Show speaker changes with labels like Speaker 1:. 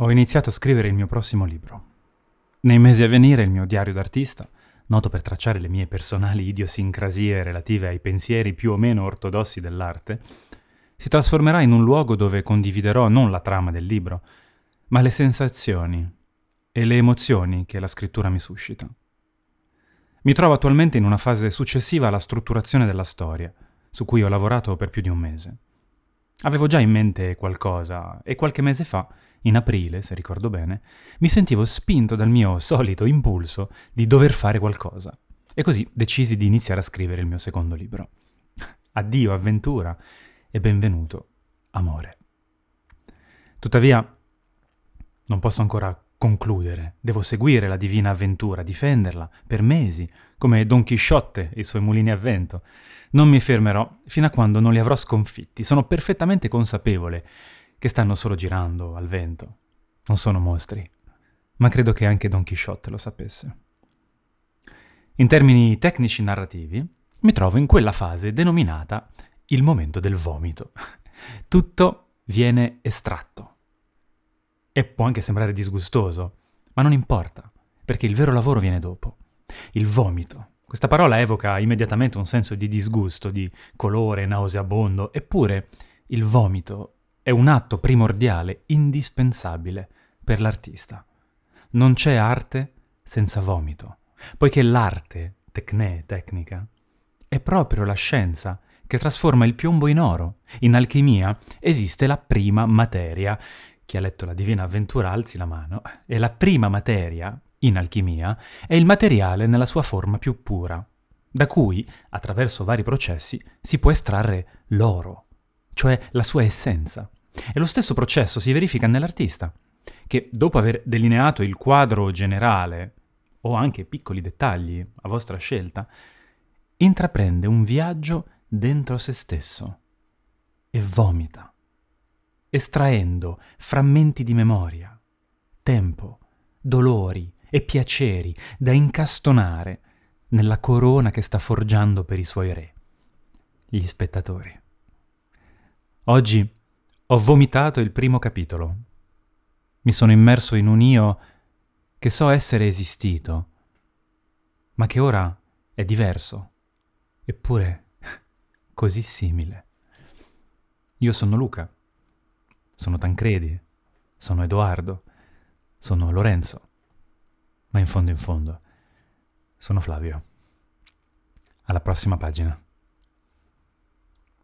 Speaker 1: Ho iniziato a scrivere il mio prossimo libro. Nei mesi a venire il mio diario d'artista, noto per tracciare le mie personali idiosincrasie relative ai pensieri più o meno ortodossi dell'arte, si trasformerà in un luogo dove condividerò non la trama del libro, ma le sensazioni e le emozioni che la scrittura mi suscita. Mi trovo attualmente in una fase successiva alla strutturazione della storia, su cui ho lavorato per più di un mese. Avevo già in mente qualcosa e qualche mese fa in aprile, se ricordo bene, mi sentivo spinto dal mio solito impulso di dover fare qualcosa. E così decisi di iniziare a scrivere il mio secondo libro. Addio avventura e benvenuto amore. Tuttavia, non posso ancora concludere, devo seguire la divina avventura, difenderla per mesi, come Don Chisciotte e i suoi mulini a vento. Non mi fermerò fino a quando non li avrò sconfitti. Sono perfettamente consapevole che stanno solo girando al vento. Non sono mostri, ma credo che anche Don Quixote lo sapesse. In termini tecnici narrativi, mi trovo in quella fase denominata il momento del vomito. Tutto viene estratto. E può anche sembrare disgustoso, ma non importa, perché il vero lavoro viene dopo. Il vomito. Questa parola evoca immediatamente un senso di disgusto, di colore nauseabondo, eppure il vomito è un atto primordiale, indispensabile per l'artista. Non c'è arte senza vomito, poiché l'arte, tecne, tecnica, è proprio la scienza che trasforma il piombo in oro. In alchimia esiste la prima materia. Chi ha letto la Divina Avventura alzi la mano. E la prima materia, in alchimia, è il materiale nella sua forma più pura, da cui, attraverso vari processi, si può estrarre l'oro, cioè la sua essenza. E lo stesso processo si verifica nell'artista, che dopo aver delineato il quadro generale, o anche piccoli dettagli a vostra scelta, intraprende un viaggio dentro se stesso e vomita, estraendo frammenti di memoria, tempo, dolori e piaceri da incastonare nella corona che sta forgiando per i suoi re, gli spettatori. Oggi ho vomitato il primo capitolo. Mi sono immerso in un io che so essere esistito, ma che ora è diverso, eppure così simile. Io sono Luca, sono Tancredi, sono Edoardo, sono Lorenzo, ma in fondo in fondo sono Flavio. Alla prossima pagina.